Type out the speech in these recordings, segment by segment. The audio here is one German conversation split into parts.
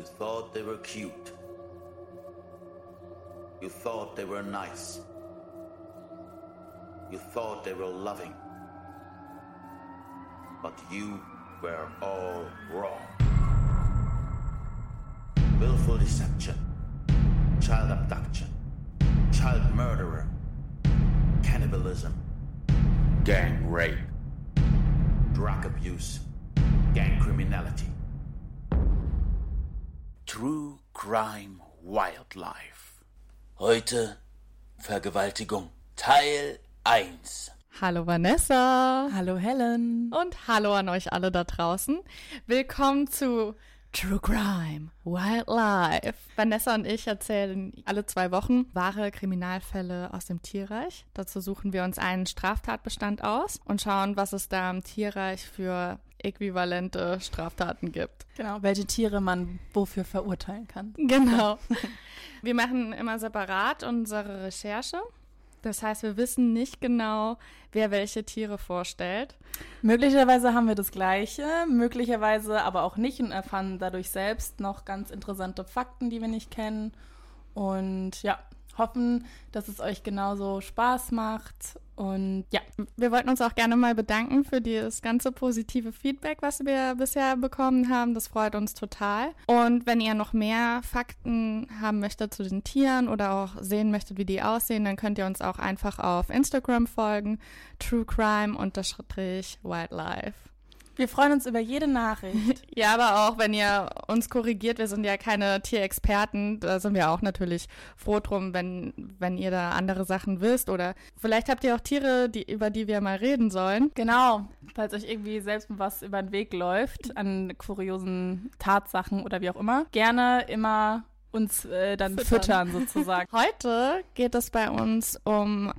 You thought they were cute. You thought they were nice. You thought they were loving. But you were all wrong. Willful deception, child abduction, child murderer, cannibalism, gang rape, drug abuse, gang criminality. True Crime Wildlife. Heute Vergewaltigung Teil 1. Hallo Vanessa. Hallo Helen. Und hallo an euch alle da draußen. Willkommen zu True Crime Wildlife. Vanessa und ich erzählen alle zwei Wochen wahre Kriminalfälle aus dem Tierreich. Dazu suchen wir uns einen Straftatbestand aus und schauen, was es da im Tierreich für äquivalente Straftaten gibt. Genau, welche Tiere man wofür verurteilen kann. Genau. Wir machen immer separat unsere Recherche. Das heißt, wir wissen nicht genau, wer welche Tiere vorstellt. Möglicherweise haben wir das Gleiche, möglicherweise aber auch nicht und erfahren dadurch selbst noch ganz interessante Fakten, die wir nicht kennen. Und ja, hoffen, dass es euch genauso Spaß macht. Und ja, wir wollten uns auch gerne mal bedanken für das ganze positive Feedback, was wir bisher bekommen haben. Das freut uns total. Und wenn ihr noch mehr Fakten haben möchtet zu den Tieren oder auch sehen möchtet, wie die aussehen, dann könnt ihr uns auch einfach auf Instagram folgen. True Crime Wildlife. Wir freuen uns über jede Nachricht. ja, aber auch, wenn ihr uns korrigiert, wir sind ja keine Tierexperten, da sind wir auch natürlich froh drum, wenn, wenn ihr da andere Sachen wisst oder vielleicht habt ihr auch Tiere, die, über die wir mal reden sollen. Genau, falls euch irgendwie selbst was über den Weg läuft an kuriosen Tatsachen oder wie auch immer. Gerne immer uns äh, dann füttern. füttern sozusagen. Heute geht es bei uns um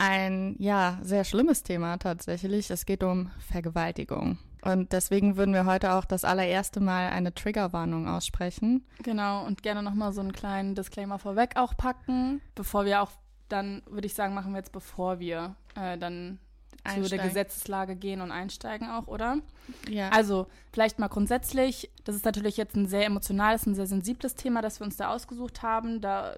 ein ja sehr schlimmes Thema tatsächlich. Es geht um Vergewaltigung. Und deswegen würden wir heute auch das allererste Mal eine Triggerwarnung aussprechen. Genau, und gerne nochmal so einen kleinen Disclaimer vorweg auch packen, bevor wir auch dann, würde ich sagen, machen wir jetzt, bevor wir äh, dann einsteigen. zu der Gesetzeslage gehen und einsteigen auch, oder? Ja. Also, vielleicht mal grundsätzlich, das ist natürlich jetzt ein sehr emotionales, ein sehr sensibles Thema, das wir uns da ausgesucht haben. Da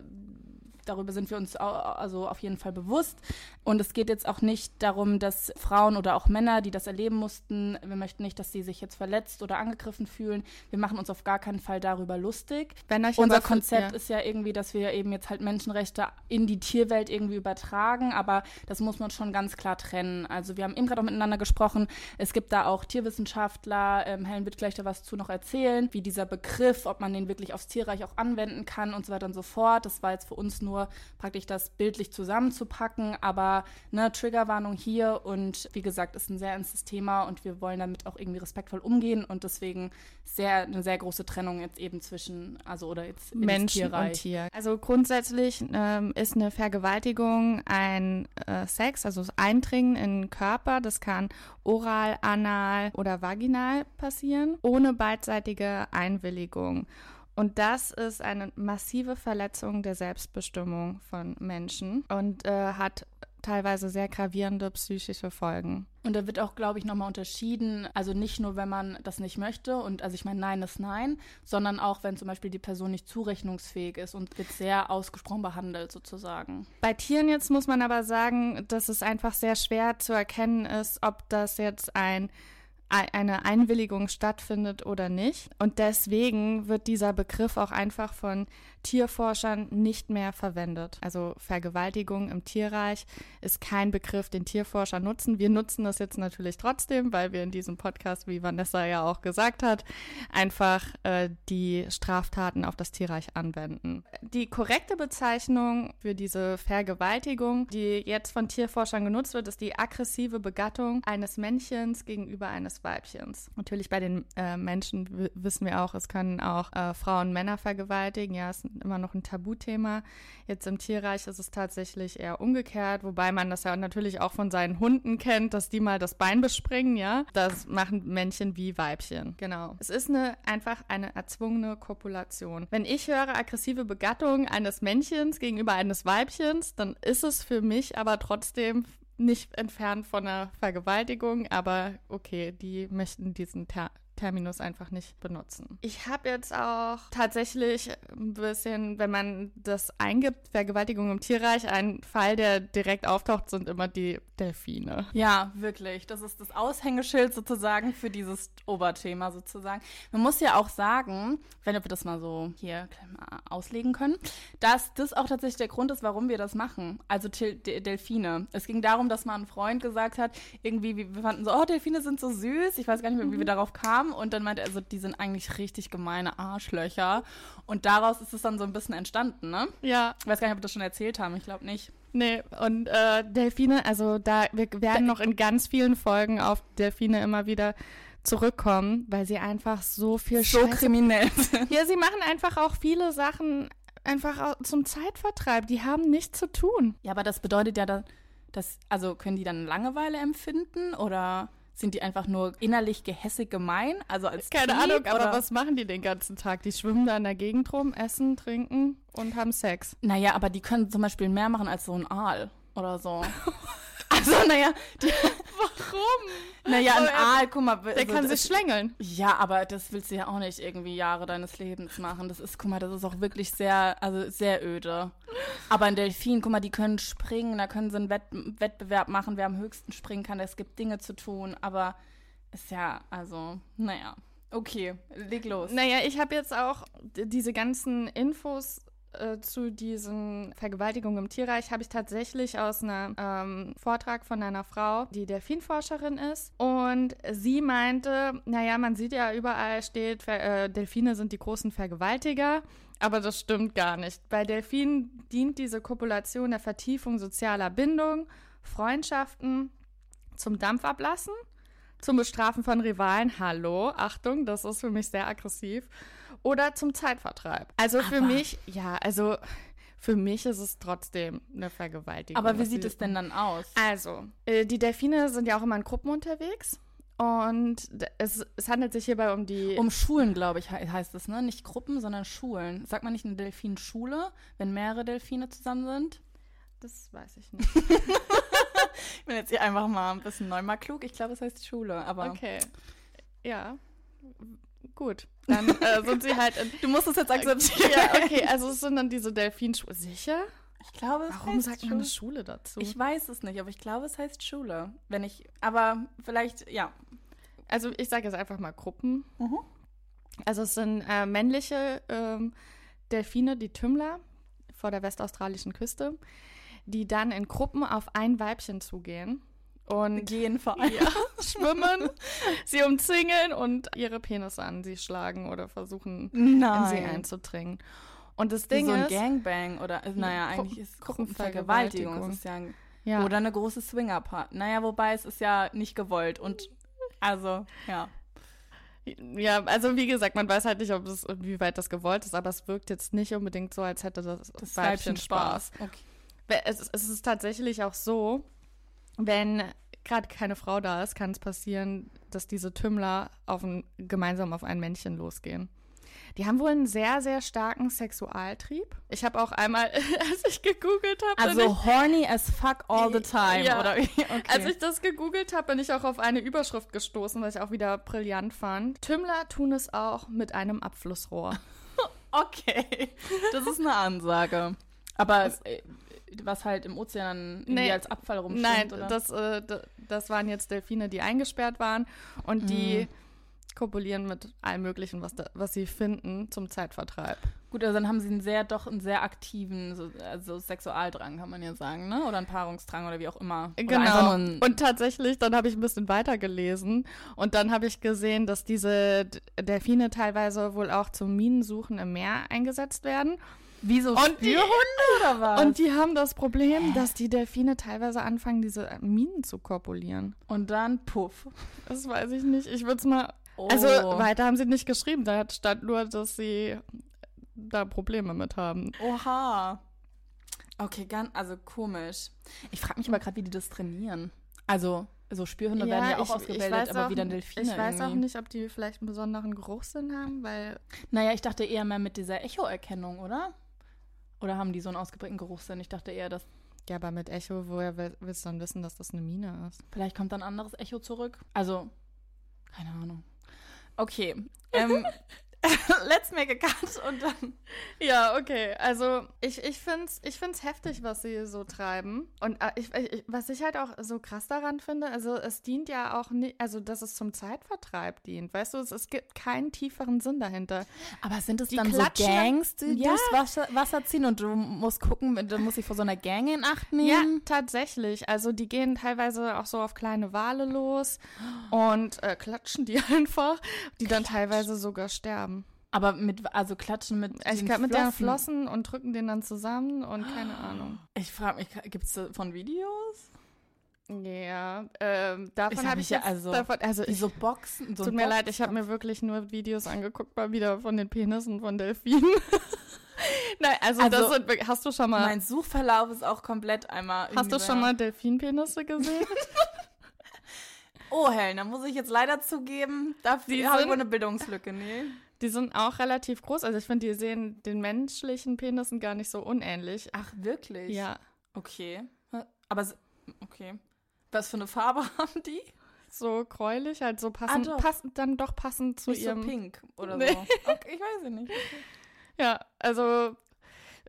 darüber sind wir uns also auf jeden Fall bewusst. Und es geht jetzt auch nicht darum, dass Frauen oder auch Männer, die das erleben mussten, wir möchten nicht, dass sie sich jetzt verletzt oder angegriffen fühlen. Wir machen uns auf gar keinen Fall darüber lustig. Unser Konzept ja. ist ja irgendwie, dass wir eben jetzt halt Menschenrechte in die Tierwelt irgendwie übertragen, aber das muss man schon ganz klar trennen. Also wir haben eben gerade auch miteinander gesprochen. Es gibt da auch Tierwissenschaftler, ähm, Helen wird gleich da was zu noch erzählen, wie dieser Begriff, ob man den wirklich aufs Tierreich auch anwenden kann und so weiter und so fort. Das war jetzt für uns nur nur praktisch das bildlich zusammenzupacken. Aber ne, Triggerwarnung hier und wie gesagt, ist ein sehr ernstes Thema und wir wollen damit auch irgendwie respektvoll umgehen und deswegen sehr eine sehr große Trennung jetzt eben zwischen, also oder jetzt Menschen und Tier. Also grundsätzlich ähm, ist eine Vergewaltigung ein äh, Sex, also Eindringen in den Körper. Das kann oral, anal oder vaginal passieren, ohne beidseitige Einwilligung. Und das ist eine massive Verletzung der Selbstbestimmung von Menschen und äh, hat teilweise sehr gravierende psychische Folgen. Und da wird auch, glaube ich, nochmal unterschieden, also nicht nur, wenn man das nicht möchte und also ich meine, Nein ist Nein, sondern auch, wenn zum Beispiel die Person nicht zurechnungsfähig ist und wird sehr ausgesprochen behandelt sozusagen. Bei Tieren jetzt muss man aber sagen, dass es einfach sehr schwer zu erkennen ist, ob das jetzt ein eine Einwilligung stattfindet oder nicht. Und deswegen wird dieser Begriff auch einfach von Tierforschern nicht mehr verwendet. Also Vergewaltigung im Tierreich ist kein Begriff, den Tierforscher nutzen. Wir nutzen das jetzt natürlich trotzdem, weil wir in diesem Podcast, wie Vanessa ja auch gesagt hat, einfach äh, die Straftaten auf das Tierreich anwenden. Die korrekte Bezeichnung für diese Vergewaltigung, die jetzt von Tierforschern genutzt wird, ist die aggressive Begattung eines Männchens gegenüber eines Weibchens. Natürlich bei den äh, Menschen wissen wir auch, es können auch äh, Frauen Männer vergewaltigen. Ja, es immer noch ein Tabuthema. Jetzt im Tierreich ist es tatsächlich eher umgekehrt, wobei man das ja natürlich auch von seinen Hunden kennt, dass die mal das Bein bespringen, ja. Das machen Männchen wie Weibchen. Genau. Es ist eine, einfach eine erzwungene Kopulation. Wenn ich höre aggressive Begattung eines Männchens gegenüber eines Weibchens, dann ist es für mich aber trotzdem nicht entfernt von einer Vergewaltigung, aber okay, die möchten diesen Ter Terminus einfach nicht benutzen. Ich habe jetzt auch tatsächlich ein bisschen, wenn man das eingibt, Vergewaltigung im Tierreich, ein Fall, der direkt auftaucht, sind immer die Delfine. Ja, wirklich. Das ist das Aushängeschild sozusagen für dieses Oberthema sozusagen. Man muss ja auch sagen, wenn wir das mal so hier auslegen können, dass das auch tatsächlich der Grund ist, warum wir das machen. Also Delfine. Es ging darum, dass mal ein Freund gesagt hat, irgendwie, wir fanden so, oh, Delfine sind so süß. Ich weiß gar nicht mehr, wie wir mhm. darauf kamen. Und dann meinte er so, die sind eigentlich richtig gemeine Arschlöcher. Und daraus ist es dann so ein bisschen entstanden, ne? Ja. Ich weiß gar nicht, ob wir das schon erzählt haben. Ich glaube nicht. Nee, und äh, Delfine, also da, wir werden noch in ganz vielen Folgen auf Delfine immer wieder zurückkommen, weil sie einfach so viel so Scheiße kriminell sind. Ja, sie machen einfach auch viele Sachen einfach zum Zeitvertreib. Die haben nichts zu tun. Ja, aber das bedeutet ja, dass, also können die dann Langeweile empfinden oder sind die einfach nur innerlich gehässig gemein? Also als Keine Trieb, Ahnung, aber was machen die den ganzen Tag? Die schwimmen da in der Gegend rum, essen, trinken und haben Sex. Naja, aber die können zum Beispiel mehr machen als so ein Aal oder so. Also, naja. Die, Warum? Naja, ein Aal, guck mal. Der also, kann sich schlängeln. Ja, aber das willst du ja auch nicht irgendwie Jahre deines Lebens machen. Das ist, guck mal, das ist auch wirklich sehr, also sehr öde. Aber ein Delfin, guck mal, die können springen, da können sie einen Wett Wettbewerb machen, wer am höchsten springen kann. Es gibt Dinge zu tun, aber ist ja, also, naja. Okay, leg los. Naja, ich habe jetzt auch diese ganzen Infos äh, zu diesen Vergewaltigungen im Tierreich habe ich tatsächlich aus einem ähm, Vortrag von einer Frau, die Delfinforscherin ist. Und sie meinte, naja, man sieht ja überall steht, äh, Delfine sind die großen Vergewaltiger. Aber das stimmt gar nicht. Bei Delfinen dient diese Kopulation der Vertiefung sozialer Bindung, Freundschaften, zum Dampfablassen, zum Bestrafen von Rivalen. Hallo, Achtung, das ist für mich sehr aggressiv oder zum Zeitvertreib. Also aber für mich, ja, also für mich ist es trotzdem eine Vergewaltigung. Aber wie sieht es denn dann aus? Also, äh, die Delfine sind ja auch immer in Gruppen unterwegs. Und es, es handelt sich hierbei um die. Um Schulen, glaube ich, heißt es, ne? Nicht Gruppen, sondern Schulen. Sagt man nicht eine Delfinschule, wenn mehrere Delfine zusammen sind? Das weiß ich nicht. ich bin jetzt hier einfach mal ein bisschen neu mal klug. Ich glaube, es heißt Schule, aber. Okay. Ja. Gut. Dann äh, sind sie halt. In, du musst es jetzt akzeptieren. Ja, okay. Also es sind dann diese Delfinschuhe. Sicher? Ich glaube, es Warum heißt sagt man eine Schule dazu? Ich weiß es nicht, aber ich glaube, es heißt Schule. Wenn ich. Aber vielleicht, ja. Also ich sage jetzt einfach mal Gruppen. Mhm. Also es sind äh, männliche ähm, Delfine, die Tümmler vor der westaustralischen Küste, die dann in Gruppen auf ein Weibchen zugehen und gehen vor allem. Ja, schwimmen, sie umzingeln und ihre Penisse an sie schlagen oder versuchen, Nein. in sie einzudringen. Und das Ding so ein ist. Gangbang oder, naja, eigentlich ist Gruppenvergewaltigung. Es ist ja, ja. Oder eine große Swingerparty. Naja, wobei es ist ja nicht gewollt und also, ja. Ja, also wie gesagt, man weiß halt nicht, ob es, wie weit das gewollt ist, aber es wirkt jetzt nicht unbedingt so, als hätte das, das Weibchen Spaß. Spaß. Okay. Es, es ist tatsächlich auch so, wenn gerade keine Frau da ist, kann es passieren, dass diese Tümmler auf ein, gemeinsam auf ein Männchen losgehen. Die haben wohl einen sehr, sehr starken Sexualtrieb. Ich habe auch einmal, als ich gegoogelt habe. Also horny as fuck all the time, ja, oder wie? Okay. Als ich das gegoogelt habe, bin ich auch auf eine Überschrift gestoßen, was ich auch wieder brillant fand. Tümmler tun es auch mit einem Abflussrohr. okay. Das ist eine Ansage. Aber äh, was halt im Ozean nee, als Abfall rumschwimmt, Nein, oder? Das, äh, das waren jetzt Delfine, die eingesperrt waren und die mm. kopulieren mit allem Möglichen, was, da, was sie finden, zum Zeitvertreib. Gut, also dann haben sie einen sehr, doch einen sehr aktiven so, also Sexualdrang, kann man ja sagen, ne? Oder einen Paarungsdrang oder wie auch immer. Oder genau. Und tatsächlich, dann habe ich ein bisschen weiter gelesen und dann habe ich gesehen, dass diese Delfine teilweise wohl auch zum Minensuchen im Meer eingesetzt werden. Wie so und die, oder was? Und die haben das Problem, dass die Delfine teilweise anfangen, diese Minen zu korpulieren. Und dann puff. Das weiß ich nicht. Ich würde es mal. Oh. Also weiter haben sie nicht geschrieben. Da stand nur, dass sie da Probleme mit haben. Oha. Okay, ganz, also komisch. Ich frage mich aber gerade, wie die das trainieren. Also, so Spürhunde ja, werden ja auch ich, ausgebildet, aber auch, wie dann Delfine. Ich weiß irgendwie. auch nicht, ob die vielleicht einen besonderen Geruchssinn haben, weil. Naja, ich dachte eher mehr mit dieser Echoerkennung, oder? Oder haben die so einen ausgeprägten Geruchssinn? Ich dachte eher, dass. Ja, aber mit Echo, woher willst du dann wissen, dass das eine Mine ist? Vielleicht kommt dann ein anderes Echo zurück. Also, keine Ahnung. Okay. Ähm, let's make a cut und dann. Ja, okay. Also ich, ich finde es ich find's heftig, was sie so treiben. Und äh, ich, ich, was ich halt auch so krass daran finde, also es dient ja auch nicht, also dass es zum Zeitvertreib dient. Weißt du, es, es gibt keinen tieferen Sinn dahinter. Aber sind es Die dann so Gangs, die Ja. durchs Wasser, Wasser ziehen und du musst gucken, du musst dich vor so einer Gang in Acht Ja, nehmen? tatsächlich. Also die gehen teilweise auch so auf kleine Wale los und äh, klatschen die einfach, die dann teilweise sogar sterben. Aber mit, also klatschen mit. Ich den glaube mit den Flossen und drücken den dann zusammen und keine Ahnung. Ich frage mich, gibt es von Videos? Ja, ähm, davon hab habe mich ich ja jetzt, also- davon, also ich, so Boxen? So tut mir leid, ich habe mir wirklich nur Videos angeguckt, mal wieder von den Penissen von Delfinen. Nein, also, Also, das sind, hast du schon mal, Mein Suchverlauf ist auch komplett einmal. hast du schon mal Delfinpenisse gesehen? Oh, Helen, da muss ich jetzt leider zugeben, da Die habe ich wohl eine Bildungslücke, nee. Die sind auch relativ groß, also ich finde, die sehen den menschlichen Penissen gar nicht so unähnlich. Ach, wirklich? Ja, Okay. Aber, okay. Was für eine Farbe haben die? so gräulich, halt so passend, doch. passend dann doch passend zu Nicht ihrem. so pink oder Nee. so. Okay, ich weiß es nicht. Ja, also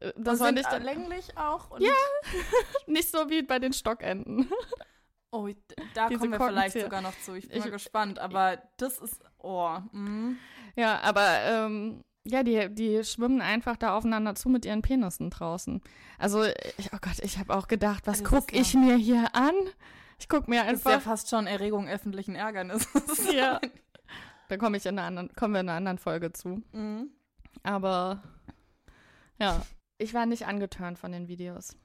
äh, das sind nicht, länglich auch? Und Ja. nicht so wie bei den Stockenten. Oh, da kommen wir vielleicht sogar noch zu. Ich bin Ich- mal gespannt. Aber das ist, oh, mm. Ja, aber ähm, ja, die, die schwimmen einfach da aufeinander zu mit ihren Penissen draußen. Also, ich, oh Gott, ich habe auch gedacht, was Das guck ist ja- ich mir hier an? Ich guck mir das ist ja einfach. fast schon Erregung öffentlichen Ärgernisses. Ja. Da komme ich in einer anderen, kommen wir in einer anderen Folge zu. Mhm. Aber ja, ich war nicht angeturnt von den Videos.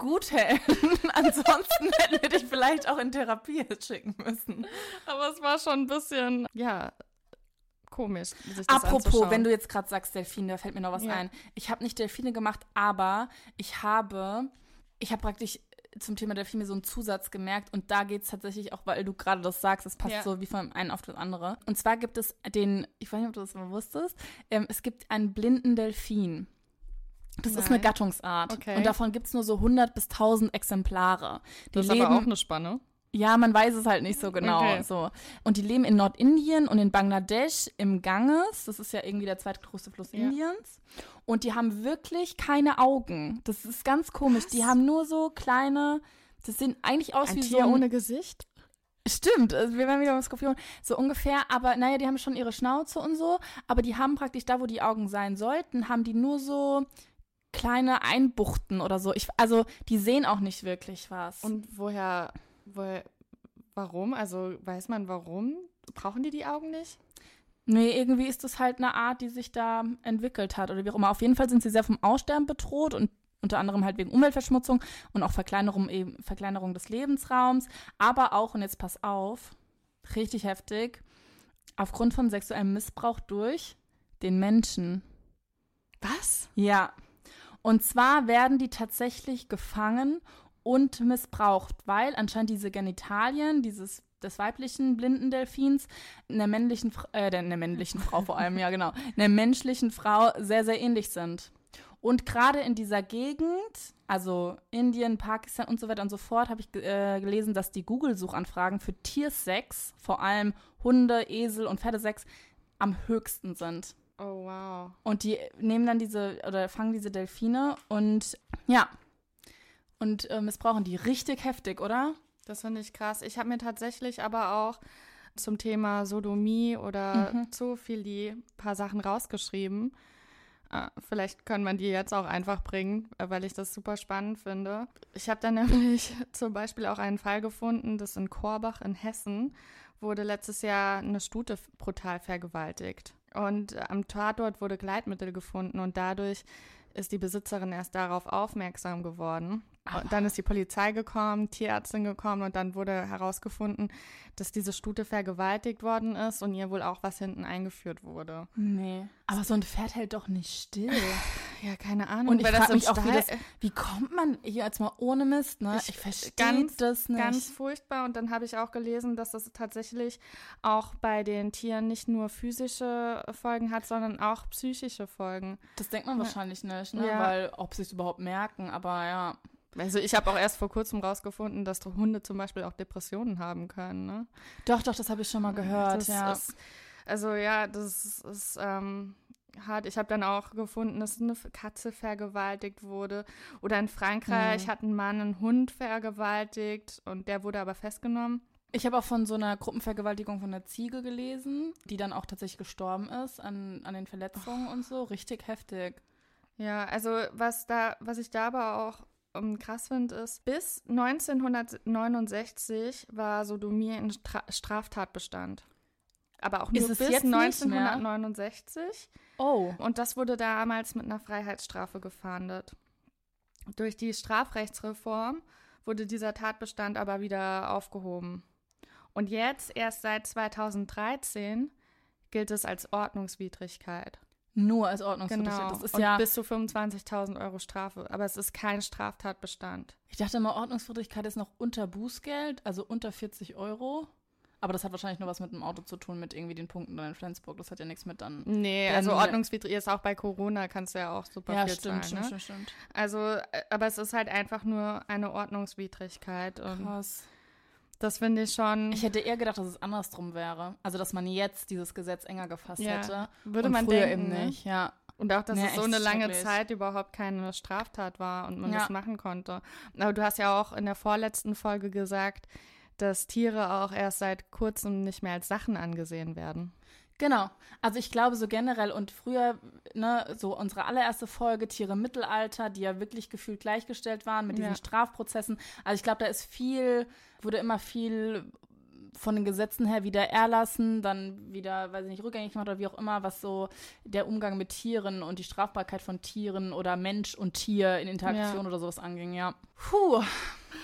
Gut, Helen. Ansonsten hätten wir dich vielleicht auch in Therapie schicken müssen. Aber es war schon ein bisschen, ja, komisch. Apropos, wenn du jetzt gerade sagst Delfine, da fällt mir noch was Ja. ein. Ich habe nicht Delfine gemacht, aber ich habe, ich habe praktisch zum Thema Delfine so einen Zusatz gemerkt und da geht es tatsächlich auch, weil du gerade das sagst, es passt Ja. so wie von einem auf das andere. Und zwar gibt es den, ich weiß nicht, ob du das mal wusstest, ähm, es gibt einen blinden Delfin. Das ist eine Nein. Gattungsart. Okay. Und davon gibt es nur so 100 bis 1000 Exemplare. Die das ist leben, aber auch eine Spanne. ja, man weiß es halt nicht so genau. Okay. So. Und die leben in Nordindien und in Bangladesch im Ganges. Das ist ja irgendwie der zweitgrößte Fluss Ja. Indiens. Und die haben wirklich keine Augen. Das ist ganz komisch. Die haben nur so kleine, das sehen eigentlich aus Ein wie Tier so ein, ohne Gesicht? Stimmt, also wir werden wieder beim Skorpion. So ungefähr, aber naja, die haben schon ihre Schnauze und so, aber die haben praktisch da, wo die Augen sein sollten, haben die nur so kleine Einbuchten oder so. Ich, also die sehen auch nicht wirklich was. Und woher, woher, warum? Also weiß man warum? Brauchen die die Augen nicht? Nee, irgendwie ist das halt eine Art, die sich da entwickelt hat oder wie auch immer. Auf jeden Fall sind sie sehr vom Aussterben bedroht und unter anderem halt wegen Umweltverschmutzung und auch Verkleinerung, eben, Verkleinerung des Lebensraums. Aber auch, und jetzt pass auf, richtig heftig, aufgrund von sexuellem Missbrauch durch den Menschen. Was? Ja. Und zwar werden die tatsächlich gefangen und missbraucht, weil anscheinend diese Genitalien dieses des weiblichen blinden Delfins einer männlichen, äh, einer männlichen Frau vor allem, ja genau, einer menschlichen Frau sehr, sehr ähnlich sind. Und gerade in dieser Gegend, also Indien, Pakistan und so weiter und so fort, habe ich äh, gelesen, dass die Google-Suchanfragen für Tiersex, vor allem Hunde, Esel und Pferdesex, am höchsten sind. Oh, wow. Und die nehmen dann diese oder fangen diese Delfine und ja. Und äh, missbrauchen die richtig heftig, oder? Das finde ich krass. Ich habe mir tatsächlich aber auch zum Thema Sodomie oder Mhm. Zoophilie ein paar Sachen rausgeschrieben. Äh, vielleicht können wir die jetzt auch einfach bringen, äh, weil ich das super spannend finde. Ich habe dann nämlich zum Beispiel auch einen Fall gefunden, das in Korbach in Hessen wurde letztes Jahr eine Stute brutal vergewaltigt. Und am Tatort wurde Gleitmittel gefunden und dadurch ist die Besitzerin erst darauf aufmerksam geworden. Und dann ist die Polizei gekommen, Tierärztin gekommen und dann wurde herausgefunden, dass diese Stute vergewaltigt worden ist und ihr wohl auch was hinten eingeführt wurde. Nee. Aber so ein Pferd hält doch nicht still. Ja, keine Ahnung. Und ich weil das frage mich auch, wie, Stall- das, wie kommt man hier jetzt mal ohne Mist, ne? Ich- Ich, verstehe ganz- das nicht. Ganz furchtbar. Und dann habe ich auch gelesen, dass das tatsächlich auch bei den Tieren nicht nur physische Folgen hat, sondern auch psychische Folgen. das denkt man wahrscheinlich nicht, ne? Ja. Weil, ob sie es überhaupt merken, aber ja. Also ich habe auch erst vor kurzem rausgefunden, dass Hunde zum Beispiel auch Depressionen haben können. Ne? Doch, doch, das habe ich schon mal gehört, das ja. ist, Also ja, das ist ähm, hart. Ich habe dann auch gefunden, dass eine Katze vergewaltigt wurde. Oder in Frankreich Mhm. hat ein Mann einen Hund vergewaltigt und der wurde aber festgenommen. Ich habe auch von so einer Gruppenvergewaltigung von einer Ziege gelesen, die dann auch tatsächlich gestorben ist an, an den Verletzungen und so. Richtig heftig. Ja, also was da, was ich da aber auch ähm, krass finde, ist, bis 1969 war Sodomie ein Stra Straftatbestand. Aber auch nur Ist es bis jetzt nicht mehr? 1969. Oh. Und das wurde damals mit einer Freiheitsstrafe gefahndet. Durch die Strafrechtsreform wurde dieser Tatbestand aber wieder aufgehoben. Und jetzt, erst seit 2013, gilt es als Ordnungswidrigkeit. Nur als Ordnungswidrigkeit. Genau. Das ist und ja. bis zu 25.000 Euro Strafe. Aber es ist kein Straftatbestand. Ich dachte immer, Ordnungswidrigkeit ist noch unter Bußgeld, also unter 40 Euro. Aber das hat wahrscheinlich nur was mit dem Auto zu tun, mit irgendwie den Punkten dann in Flensburg. Das hat ja nichts mit dann. Nee, also ordnungswidrig ist auch bei Corona, kannst du ja auch super Ja, viel stimmt, zahlen. stimmt, ne? stimmt, stimmt. Also, äh, aber es ist halt einfach nur eine Ordnungswidrigkeit. Und Krass. das finde ich schon. Ich hätte eher gedacht, dass es andersrum wäre. Also, dass man jetzt dieses Gesetz enger gefasst Ja, hätte. würde und man früher denken, eben ne? nicht, ja. Und auch, dass Nee, es so eine lange. Zeit überhaupt keine Straftat war und man Ja. das machen konnte. Aber du hast ja auch in der vorletzten Folge gesagt, dass Tiere auch erst seit kurzem nicht mehr als Sachen angesehen werden. Genau. Also ich glaube so generell und früher, ne, so unsere allererste Folge Tiere im Mittelalter, die ja wirklich gefühlt gleichgestellt waren mit diesen Ja. Strafprozessen. Also ich glaube, da ist viel, wurde immer viel von den Gesetzen her wieder erlassen, dann wieder, weiß ich nicht, rückgängig gemacht oder wie auch immer, was so der Umgang mit Tieren und die Strafbarkeit von Tieren oder Mensch und Tier in Interaktion Ja. oder sowas anging, ja. Puh,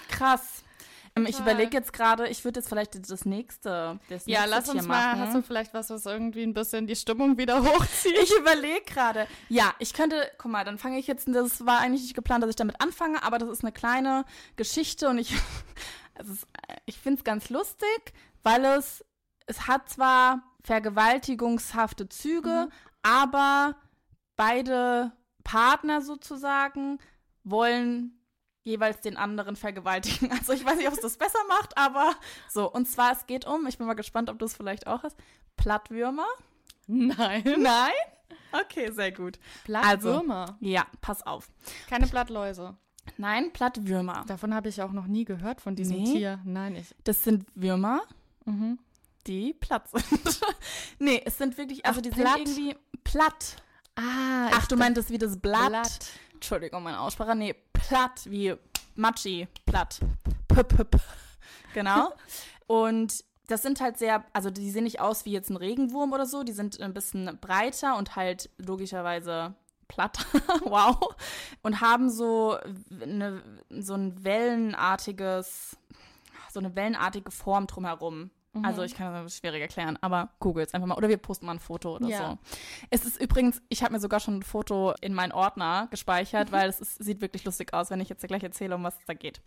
krass. Ähm, Ich überlege jetzt gerade, ich würde jetzt vielleicht das nächste, das Ja, nächste lass uns mal, machen. hast du vielleicht was, was irgendwie ein bisschen die Stimmung wieder hochzieht? Ich überlege gerade. Ja, ich könnte, guck mal, dann fange ich jetzt, das war eigentlich nicht geplant, dass ich damit anfange, aber das ist eine kleine Geschichte und ich, es ich finde es ganz lustig, weil es, es hat zwar vergewaltigungshafte Züge, aber beide Partner sozusagen wollen jeweils den anderen vergewaltigen. Also ich weiß nicht, ob es das besser macht, aber so. Und zwar, es geht um, ich bin mal gespannt, ob du es vielleicht auch hast, Plattwürmer. Nein. Nein? Okay, sehr gut. Blattwürmer. Ja, pass auf. Keine Blattläuse. Nein, Plattwürmer. Davon habe ich auch noch nie gehört, von diesem Nee? Tier. Nein, ich. Das sind Würmer, Mhm. die platt sind. nee, es sind wirklich, also Ach, die platt? sind irgendwie platt. Ah, Ach, du meintest wie das Blatt. Blatt. Entschuldigung, meine Aussprache. Nee, platt, wie Matschi, platt. P -p -p. Genau. Und das sind halt sehr, also die sehen nicht aus wie jetzt ein Regenwurm oder so, die sind ein bisschen breiter und halt logischerweise platt. wow. Und haben so, eine, so ein wellenartiges, so eine wellenartige Form drumherum. Also ich kann das schwierig erklären, aber google es einfach mal. Oder wir posten mal ein Foto oder Ja. so. Es ist übrigens, ich habe mir sogar schon ein Foto in meinen Ordner gespeichert, weil es ist, sieht wirklich lustig aus, wenn ich jetzt gleich erzähle, um was es da geht.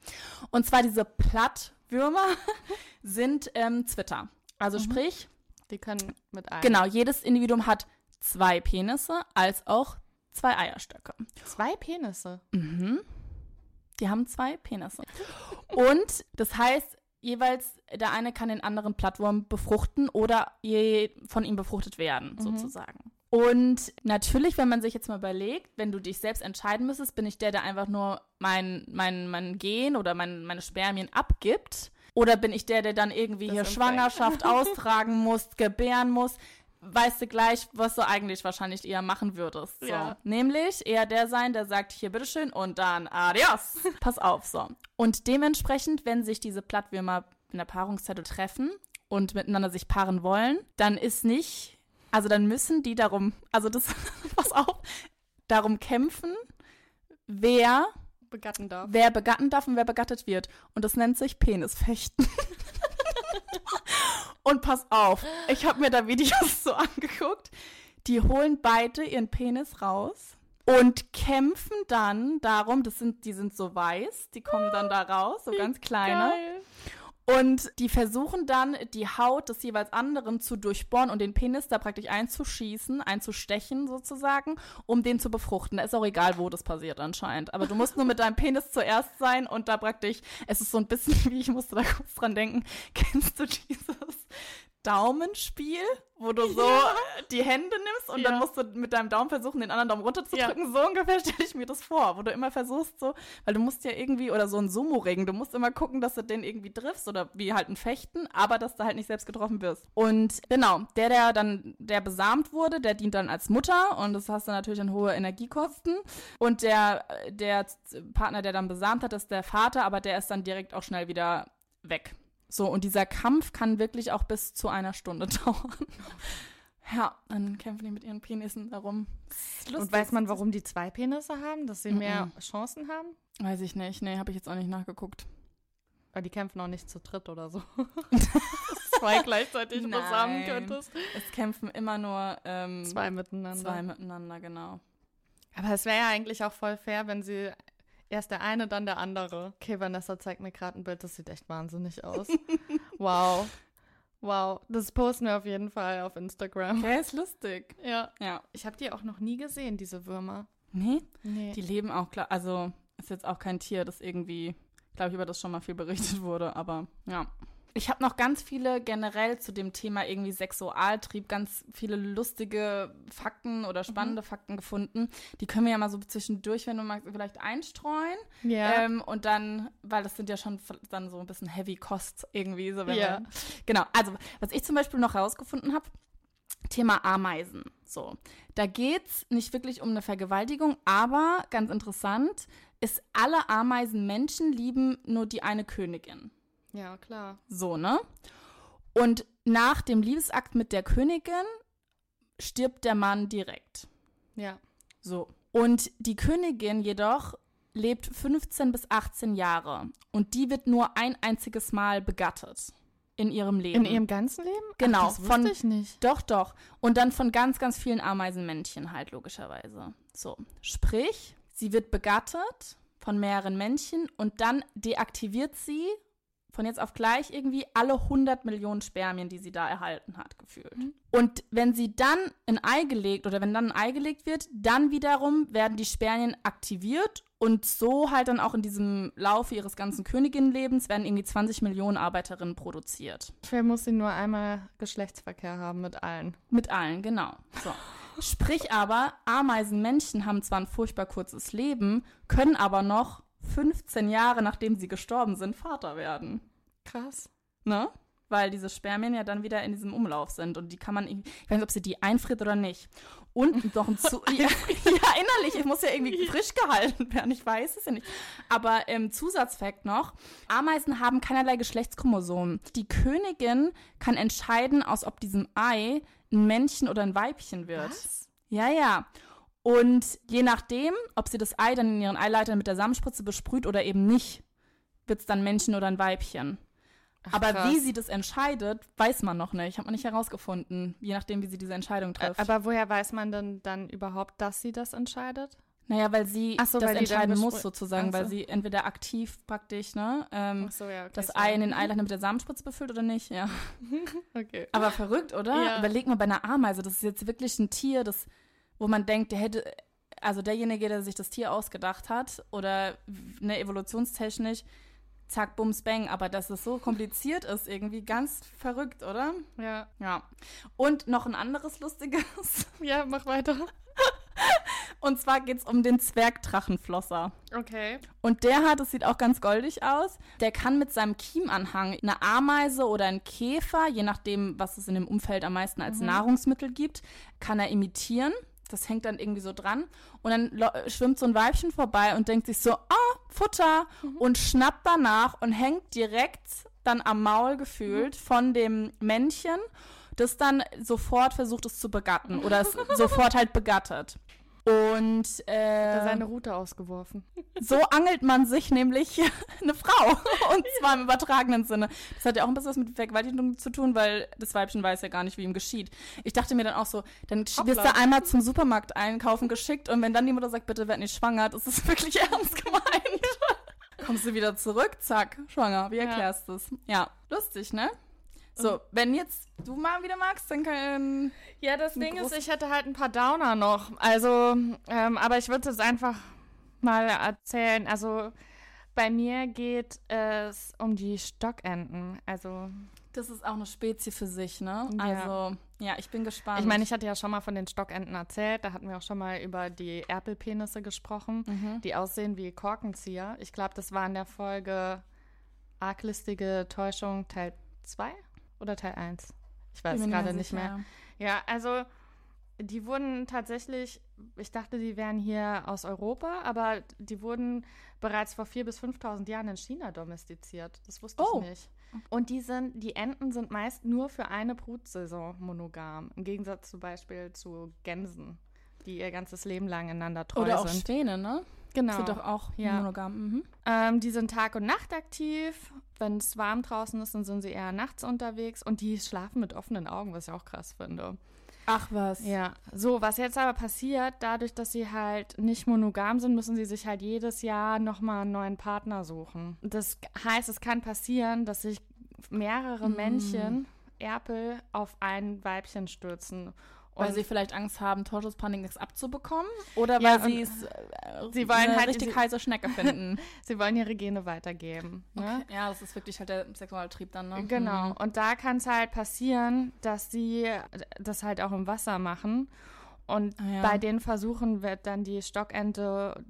Und zwar diese Plattwürmer sind ähm, Zwitter. Also sprich, Die können mit einem. genau, jedes Individuum hat zwei Penisse als auch zwei Eierstöcke. Zwei Penisse. Mhm. Die haben zwei Penisse. Und das heißt, jeweils der eine kann den anderen Plattwurm befruchten oder je von ihm befruchtet werden, sozusagen. Und natürlich, wenn man sich jetzt mal überlegt, wenn du dich selbst entscheiden müsstest, bin ich der, der einfach nur mein, mein, mein Gen oder mein, meine Spermien abgibt? Oder bin ich der, der dann irgendwie Das hier. Schwangerschaft austragen muss, gebären muss? Weißt du gleich, was du eigentlich wahrscheinlich eher machen würdest. So. Ja. Nämlich eher der sein, der sagt, hier bitteschön und dann adios. Pass auf, so. Und dementsprechend, wenn sich diese Plattwürmer in der Paarungszeit treffen und miteinander sich paaren wollen, dann ist nicht, also dann müssen die darum, also das, pass auf, darum kämpfen, wer, Begatten darf. wer begatten darf und wer begattet wird. Und das nennt sich Penisfechten. und pass auf, ich habe mir da Videos so angeguckt. Die holen beide ihren Penis raus und kämpfen dann darum, das sind, die sind so weiß, die kommen dann da raus, so ganz kleine. Geil. Und die versuchen dann, die Haut des jeweils anderen zu durchbohren und den Penis da praktisch einzuschießen, einzustechen sozusagen, um den zu befruchten. Ist auch egal, wo das passiert anscheinend. Aber du musst nur mit deinem Penis zuerst sein und da praktisch, es ist so ein bisschen wie, ich musste da kurz dran denken, kennst du dieses, Daumenspiel, wo du so ja. die Hände nimmst und ja. dann musst du mit deinem Daumen versuchen, den anderen Daumen runterzudrücken. Ja. So ungefähr stelle ich mir das vor, wo du immer versuchst so, weil du musst ja irgendwie, oder so ein Sumo-Ring, du musst immer gucken, dass du den irgendwie triffst oder wie halt ein Fechten, aber dass du halt nicht selbst getroffen wirst. Und genau, der, der dann, der besamt wurde, der dient dann als Mutter und das hast du natürlich dann hohe Energiekosten. Und der, der Partner, der dann besamt hat, ist der Vater, aber der ist dann direkt auch schnell wieder weg. So, und dieser Kampf kann wirklich auch bis zu einer Stunde dauern. Ja, dann kämpfen die mit ihren Penissen darum. Und weiß man, warum die zwei Penisse haben? Dass sie mm -mm. mehr Chancen haben? Weiß ich nicht. Nee, habe ich jetzt auch nicht nachgeguckt. Weil die kämpfen auch nicht zu dritt oder so. zwei gleichzeitig besamen könntest. Es kämpfen immer nur ähm, zwei miteinander. Zwei miteinander, genau. Aber es wäre ja eigentlich auch voll fair, wenn sie Erst der eine, dann der andere. Okay, Vanessa zeigt mir gerade ein Bild, das sieht echt wahnsinnig aus. wow. Wow, das posten wir auf jeden Fall auf Instagram. Der ist lustig. Ja. Ja. Ich habe die auch noch nie gesehen, diese Würmer. Nee? Nee. Die leben auch klar. Also, ist jetzt auch kein Tier, das irgendwie, glaube ich, über das schon mal viel berichtet wurde, aber ja. Ich habe noch ganz viele generell zu dem Thema irgendwie Sexualtrieb, ganz viele lustige Fakten oder spannende mhm. Fakten gefunden. Die können wir ja mal so zwischendurch, wenn du magst, vielleicht einstreuen. Ja. Ähm, und dann, weil das sind ja schon dann so ein bisschen Heavy Costs irgendwie. So, ja. Wir, genau. Also, was ich zum Beispiel noch herausgefunden habe, Thema Ameisen. So, da geht's nicht wirklich um eine Vergewaltigung, aber ganz interessant ist, alle Ameisen Menschen lieben nur die eine Königin. Ja, klar. So, ne? Und nach dem Liebesakt mit der Königin stirbt der Mann direkt. Ja. So. Und die Königin jedoch lebt 15 bis 18 Jahre und die wird nur ein einziges Mal begattet in ihrem Leben. In ihrem ganzen Leben? Genau. Ach, das wusste von, ich nicht. Doch, doch. Und dann von ganz, ganz vielen Ameisenmännchen halt, logischerweise. So. Sprich, sie wird begattet von mehreren Männchen und dann deaktiviert sie von jetzt auf gleich irgendwie alle 100 Millionen Spermien, die sie da erhalten hat, gefühlt. Mhm. Und wenn sie dann ein Ei gelegt oder wenn dann ein Ei gelegt wird, dann wiederum werden die Spermien aktiviert und so halt dann auch in diesem Laufe ihres ganzen Königinnenlebens werden irgendwie 20 Millionen Arbeiterinnen produziert. Dafür muss sie nur einmal Geschlechtsverkehr haben mit allen. Mit allen, genau. So. Sprich aber, Ameisenmännchen haben zwar ein furchtbar kurzes Leben, können aber noch 15 Jahre nachdem sie gestorben sind, Vater werden. Krass. Ne? Weil diese Spermien ja dann wieder in diesem Umlauf sind und die kann man, ich weiß nicht, ob sie die einfriert oder nicht. Und noch ein zu, ja, ja, innerlich, ich muss ja irgendwie frisch gehalten werden, ich weiß es ja nicht. Aber ähm, Zusatzfakt noch, Ameisen haben keinerlei Geschlechtschromosomen. Die Königin kann entscheiden, aus ob diesem Ei ein Männchen oder ein Weibchen wird. Was? Ja, ja. Und je nachdem, ob sie das Ei dann in ihren Eileitern mit der Samenspritze besprüht oder eben nicht, wird es dann Männchen oder ein Weibchen. Ach, aber krass. wie sie das entscheidet, weiß man noch nicht. Hat man nicht herausgefunden, je nachdem, wie sie diese Entscheidung trifft. Aber woher weiß man denn dann überhaupt, dass sie das entscheidet? Naja, weil sie so, das weil entscheiden muss, sozusagen, so. weil sie entweder aktiv praktisch, ne, ähm, so, ja, okay, das Ei in den Eileitern mit der Samenspritze befüllt oder nicht, ja. okay. Aber verrückt, oder? Ja. Überleg mal bei einer Ameise, das ist jetzt wirklich ein Tier, das wo man denkt, der hätte, also derjenige, der sich das Tier ausgedacht hat oder ne, evolutionstechnisch, zack, bums, bang, aber dass es so kompliziert ist, irgendwie ganz verrückt, oder? Ja. Ja. Und noch ein anderes Lustiges. Ja, mach weiter. Und zwar geht es um den Zwergdrachenflosser. Okay. Und der hat, es sieht auch ganz goldig aus, der kann mit seinem Kiemanhang eine Ameise oder einen Käfer, je nachdem, was es in dem Umfeld am meisten als mhm. Nahrungsmittel gibt, kann er imitieren das hängt dann irgendwie so dran. Und dann schwimmt so ein Weibchen vorbei und denkt sich so, ah, Futter. Mhm. Und schnappt danach und hängt direkt dann am Maul gefühlt mhm. von dem Männchen, das dann sofort versucht es zu begatten oder es sofort halt begattet. Und äh, da seine Route ausgeworfen. So angelt man sich nämlich eine Frau. Und zwar im übertragenen Sinne. Das hat ja auch ein bisschen was mit Vergewaltigung zu tun, weil das Weibchen weiß ja gar nicht, wie ihm geschieht. Ich dachte mir dann auch so, dann Hoppla. wirst du einmal zum Supermarkt einkaufen geschickt und wenn dann die Mutter sagt, bitte werd nicht schwanger, das ist wirklich ernst gemeint. Kommst du wieder zurück, zack, schwanger. Wie erklärst du ja. es? Ja, lustig, ne? So, wenn jetzt du mal wieder magst, dann kann. Ja, das Ding ist, ich hätte halt ein paar Downer noch. Also, ähm, aber ich würde es einfach mal erzählen. Also, bei mir geht es um die Stockenten. Also, Das ist auch eine Spezie für sich, ne? Ja. Also, ja, ich bin gespannt. Ich meine, ich hatte ja schon mal von den Stockenten erzählt. Da hatten wir auch schon mal über die Erpelpenisse gesprochen, Mhm. die aussehen wie Korkenzieher. Ich glaube, das war in der Folge Arglistige Täuschung Teil 2 oder Teil 1. Ich weiß mir gerade nicht mehr. Ja, also die wurden tatsächlich, ich dachte, die wären hier aus Europa, aber die wurden bereits vor 4.000 bis 5.000 Jahren in China domestiziert. Das wusste Oh. ich nicht. Und die, sind, die Enten sind meist nur für eine Brutsaison monogam, im Gegensatz zum Beispiel zu Gänsen, die ihr ganzes Leben lang einander treu Oder auch sind. Schwäne, ne? Genau. Sind doch auch Ja. monogam. Mhm. Ähm, die sind Tag und Nacht aktiv. Wenn es warm draußen ist, dann sind sie eher nachts unterwegs. Und die schlafen mit offenen Augen, was ich auch krass finde. Ach was. Ja, so, was jetzt aber passiert, dadurch, dass sie halt nicht monogam sind, müssen sie sich halt jedes Jahr nochmal einen neuen Partner suchen. Das heißt, es kann passieren, dass sich mehrere Mm. Männchen, Erpel, auf ein Weibchen stürzen. Weil Und sie vielleicht Angst haben, Torschusspanik nichts abzubekommen? Oder Ja, weil sie und es äh, sie wollen halt richtig heiße Schnecke finden. sie wollen ihre Gene weitergeben. Ne? Okay. Ja, das ist wirklich halt der Sexualtrieb dann, ne? Genau. Mhm. Und da kann es halt passieren, dass sie das halt auch im Wasser machen. Und Ah, ja. bei den Versuchen wird dann die Stockente,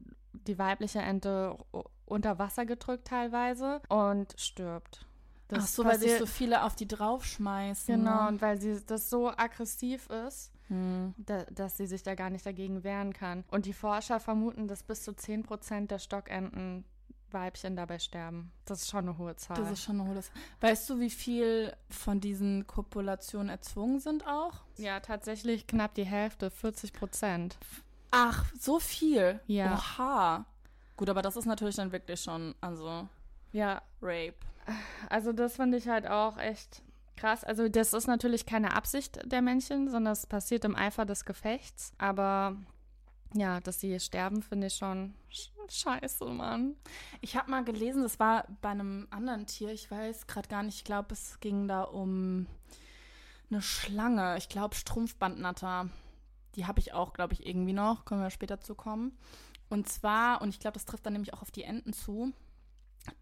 die weibliche Ente unter Wasser gedrückt teilweise und stirbt. Ach so, weil sich so viele auf die draufschmeißen. Genau, Ne? und weil sie das so aggressiv ist, Hm. da, dass sie sich da gar nicht dagegen wehren kann. Und die Forscher vermuten, dass bis zu 10% der Stockenten Weibchen dabei sterben. Das ist schon eine hohe Zahl. Das ist schon eine hohe Zahl. Weißt du, wie viel von diesen Kopulationen erzwungen sind auch? ja, tatsächlich knapp die Hälfte, 40 Prozent. Ach, so viel? Ja. Oha. Gut, aber das ist natürlich dann wirklich schon, also, Ja, Rape. also das finde ich halt auch echt krass. Also das ist natürlich keine Absicht der Männchen, sondern es passiert im Eifer des Gefechts. Aber ja, dass sie sterben, finde ich schon sch scheiße, Mann. Ich habe mal gelesen, das war bei einem anderen Tier, ich weiß gerade gar nicht, ich glaube, es ging da um eine Schlange, ich glaube Strumpfbandnatter. Die habe ich auch, glaube ich, irgendwie noch, können wir später zu kommen. Und zwar, und ich glaube, das trifft dann nämlich auch auf die Enten zu,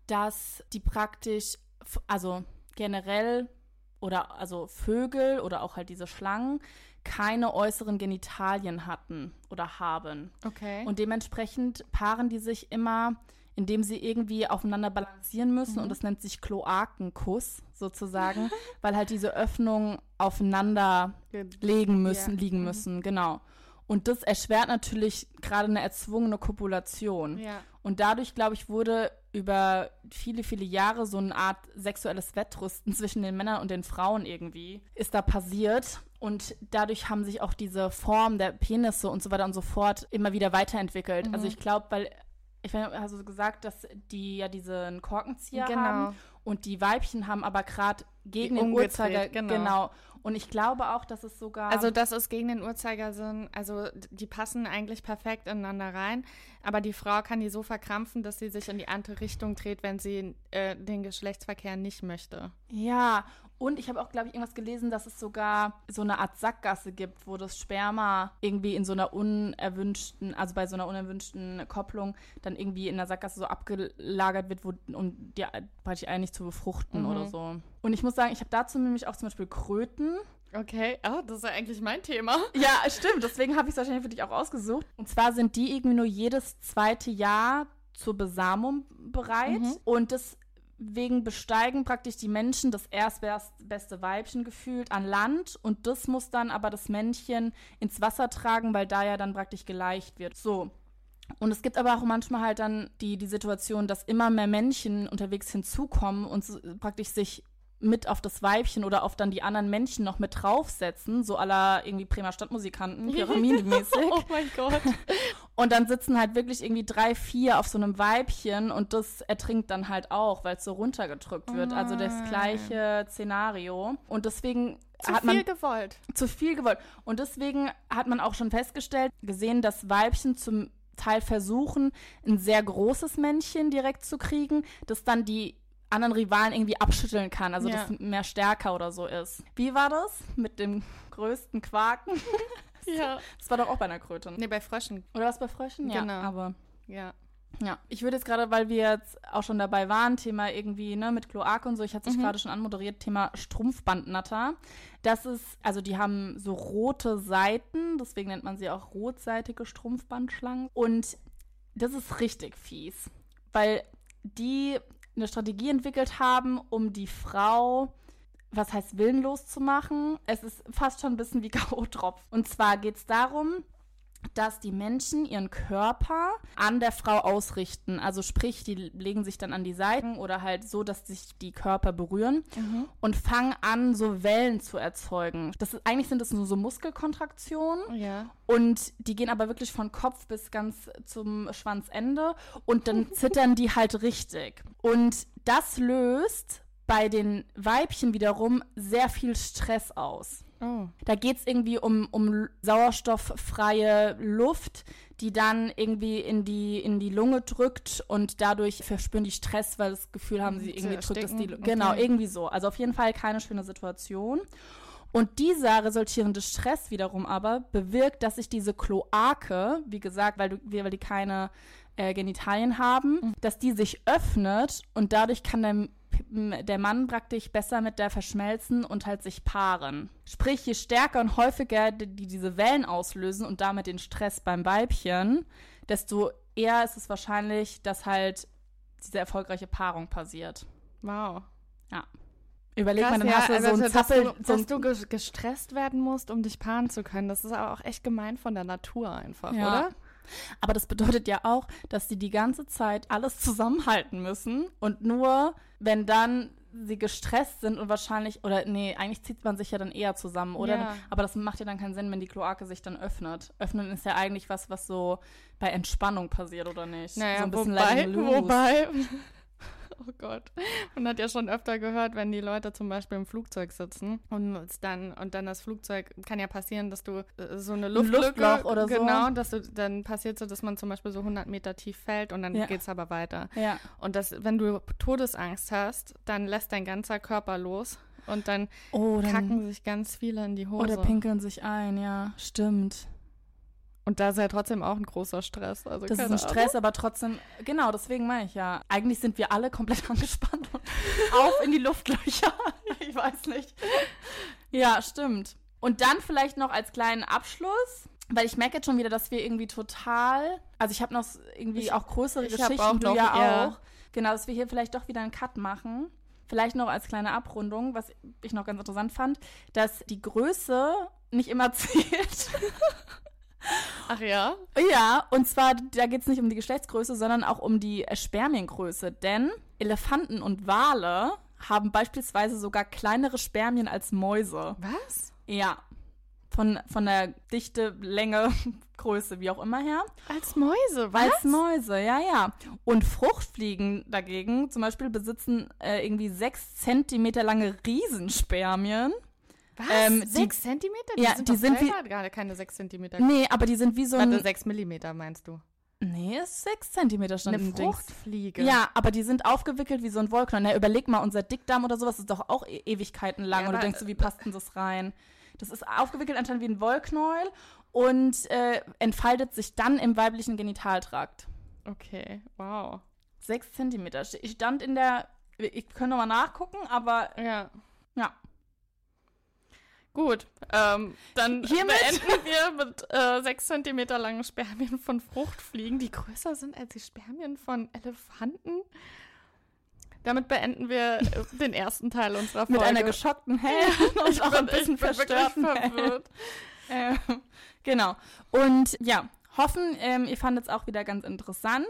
dass die praktisch, also generell oder also Vögel oder auch halt diese Schlangen keine äußeren Genitalien hatten oder haben. Okay. Und dementsprechend paaren die sich immer, indem sie irgendwie aufeinander balancieren müssen. Und das nennt sich Kloakenkuss sozusagen, weil halt diese Öffnungen aufeinander legen müssen, Ja. liegen Mhm. müssen, genau. Und das erschwert natürlich gerade eine erzwungene Kopulation. ja. Und dadurch, glaube ich, wurde über viele, viele Jahre so eine Art sexuelles Wettrüsten zwischen den Männern und den Frauen irgendwie ist da passiert. Und dadurch haben sich auch diese Form der Penisse und so weiter und so fort immer wieder weiterentwickelt. Mhm. Also ich glaube, weil, ich habe also gesagt, dass die ja diesen Korkenzieher Genau. haben und die Weibchen haben aber gerade gegen den Uhrzeiger, genau. genau. Und ich glaube auch, dass es sogar Also das ist gegen den Uhrzeigersinn, also die passen eigentlich perfekt ineinander rein, aber die Frau kann die so verkrampfen, dass sie sich in die andere Richtung dreht, wenn sie äh, den Geschlechtsverkehr nicht möchte. Ja, und ich habe auch, glaube ich, irgendwas gelesen, dass es sogar so eine Art Sackgasse gibt, wo das Sperma irgendwie in so einer unerwünschten, also bei so einer unerwünschten Kopplung dann irgendwie in der Sackgasse so abgelagert wird, wo, um die praktisch eigentlich zu befruchten Mhm. oder so. Und ich muss sagen, ich habe dazu nämlich auch zum Beispiel Kröten. Okay, oh, das ist ja eigentlich mein Thema. Ja, stimmt. Deswegen habe ich es wahrscheinlich für dich auch ausgesucht. Und zwar sind die irgendwie nur jedes zweite Jahr zur Besamung bereit. Mhm. Und deswegen besteigen praktisch die Menschen das erstbeste Weibchen gefühlt an Land. Und das muss dann aber das Männchen ins Wasser tragen, weil da ja dann praktisch geleicht wird. So. Und es gibt aber auch manchmal halt dann die, die Situation, dass immer mehr Männchen unterwegs hinzukommen und praktisch sich mit auf das Weibchen oder auf dann die anderen Männchen noch mit draufsetzen, so aller irgendwie Bremer Stadtmusikanten, pyramidenmäßig. Oh mein Gott. Und dann sitzen halt wirklich irgendwie drei, vier auf so einem Weibchen und das ertrinkt dann halt auch, weil es so runtergedrückt wird. Also das Nein. gleiche Szenario. Und deswegen Zu hat viel gewollt. zu viel gewollt. Und deswegen hat man auch schon festgestellt, gesehen, dass Weibchen zum Teil versuchen, ein sehr großes Männchen direkt zu kriegen, das dann die anderen Rivalen irgendwie abschütteln kann, also Ja. das mehr stärker oder so ist. Wie war das mit dem größten Quaken? Ja. Das war doch auch bei einer Kröte. ne? Nee, bei Fröschen. Oder was bei Fröschen? Ja, Genau. aber Ja. Ja, ich würde jetzt gerade, weil wir jetzt auch schon dabei waren, Thema irgendwie, ne, mit Kloake und so, ich hatte es Mhm. gerade schon anmoderiert, Thema Strumpfbandnatter. Das ist, also die haben so rote Seiten, deswegen nennt man sie auch rotseitige Strumpfbandschlangen. Und das ist richtig fies, weil die eine Strategie entwickelt haben, um die Frau, was heißt willenlos zu machen. Es ist fast schon ein bisschen wie K.O.-Tropf. Und zwar geht es darum, dass die Menschen ihren Körper an der Frau ausrichten. Also sprich, die legen sich dann an die Seiten oder halt so, dass sich die Körper berühren und fangen an, so Wellen zu erzeugen. Das ist, eigentlich sind das nur so Muskelkontraktionen Ja. und die gehen aber wirklich von Kopf bis ganz zum Schwanzende und dann zittern die halt richtig. Und das löst bei den Weibchen wiederum sehr viel Stress aus. Oh. Da geht es irgendwie um, um sauerstofffreie Luft, die dann irgendwie in die, in die Lunge drückt und dadurch verspüren die Stress, weil das Gefühl haben, sie irgendwie drückt es die ersticken? Lu- Genau, Okay. irgendwie so. Also auf jeden Fall keine schöne Situation. Und dieser resultierende Stress wiederum aber bewirkt, dass sich diese Kloake, wie gesagt, weil, du, weil die keine äh, Genitalien haben, dass die sich öffnet und dadurch kann der, der Mann praktisch besser mit der verschmelzen und halt sich paaren. Sprich, je stärker und häufiger die, die diese Wellen auslösen und damit den Stress beim Weibchen, desto eher ist es wahrscheinlich, dass halt diese erfolgreiche Paarung passiert. Wow. Überleg Krass, mal, dann ja, hast du also, so einen dass Zappel, du, so ein dass du ges- gestresst werden musst, um dich paaren zu können. Das ist aber auch echt gemein von der Natur einfach, Ja. oder? Aber das bedeutet ja auch, dass sie die ganze Zeit alles zusammenhalten müssen und nur, wenn dann sie gestresst sind und wahrscheinlich, oder nee, eigentlich zieht man sich ja dann eher zusammen, oder? Ja. Aber das macht ja dann keinen Sinn, wenn die Kloake sich dann öffnet. Öffnen ist ja eigentlich was, was so bei Entspannung passiert, oder nicht? Naja, so ein bisschen wobei, wobei, oh Gott, man hat ja schon öfter gehört, wenn die Leute zum Beispiel im Flugzeug sitzen und es dann und dann das Flugzeug kann ja passieren, dass du äh, so eine Luftlücke, Luftloch oder so. genau, dass du dann passiert so, dass man zum Beispiel so 100 Meter tief fällt und dann Ja. geht's aber weiter. Ja, Und das, wenn du Todesangst hast, dann lässt dein ganzer Körper los und dann oh, dann, kacken sich ganz viele in die Hose. oder pinkeln sich ein, ja, stimmt. Und da ist ja trotzdem auch ein großer Stress. Also Das ist ein Stress, aber trotzdem, genau, deswegen meine ich ja. Eigentlich sind wir alle komplett angespannt und auf in die Luftlöcher. ich weiß nicht. Ja, stimmt. Und dann vielleicht noch als kleinen Abschluss, weil ich merke jetzt schon wieder, dass wir irgendwie total, also ich habe noch irgendwie Ich- auch größere ich Geschichten, auch du noch, ja ja. auch. Genau, dass wir hier vielleicht doch wieder einen Cut machen. Vielleicht noch als kleine Abrundung, was ich noch ganz interessant fand, dass die Größe nicht immer zählt. Ach ja? Ja, und zwar, da geht es nicht um die Geschlechtsgröße, sondern auch um die äh, Spermiengröße. Denn Elefanten und Wale haben beispielsweise sogar kleinere Spermien als Mäuse. Was? Ja. Von, von der Dichte, Länge, Größe, wie auch immer her. Als Mäuse, was? Als Mäuse, ja, ja. Und Fruchtfliegen dagegen zum Beispiel besitzen äh, irgendwie sechs Zentimeter lange Riesenspermien. Was? Ähm, die- sechs Zentimeter? Ja, sind die sind wie- gerade keine sechs Zentimeter. Nee, aber die sind wie so ein. Warte, sechs Millimeter meinst du? Nee, ist sechs Zentimeter stand Eine im Dings. Fruchtfliege. Ja, aber die sind aufgewickelt wie so ein Wollknäuel. Na, überleg mal, unser Dickdarm oder sowas ist doch auch e Ewigkeiten lang. Ja, und du denkst so, wie passt denn das rein? Das ist aufgewickelt anscheinend wie ein Wollknäuel und äh, entfaltet sich dann im weiblichen Genitaltrakt. Okay, wow. Sechs Zentimeter. Ich stand in der. Ich könnte noch mal nachgucken, aber Ja. ja. Gut, ähm, dann Hiermit- beenden wir mit äh, sechs Zentimeter langen Spermien von Fruchtfliegen, die größer sind als die Spermien von Elefanten. Damit beenden wir äh, den ersten Teil unserer Folge. Mit einer geschockten Helen und auch ein bisschen bin verstörten verwirrt. Ähm, genau. Und ja, hoffen, ähm, ihr fandet es auch wieder ganz interessant.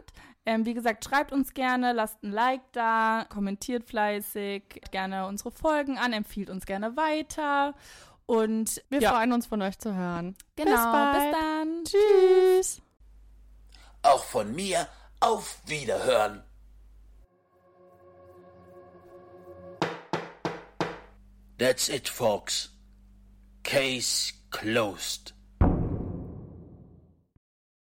Ähm, wie gesagt, schreibt uns gerne, lasst ein Like da, kommentiert fleißig, gerne unsere Folgen an, empfiehlt uns gerne weiter. Und Wir ja, freuen uns von euch zu hören. genau, Bis bald. bis dann. Tschüss. Auch von mir auf Wiederhören. That's it, folks. Case closed.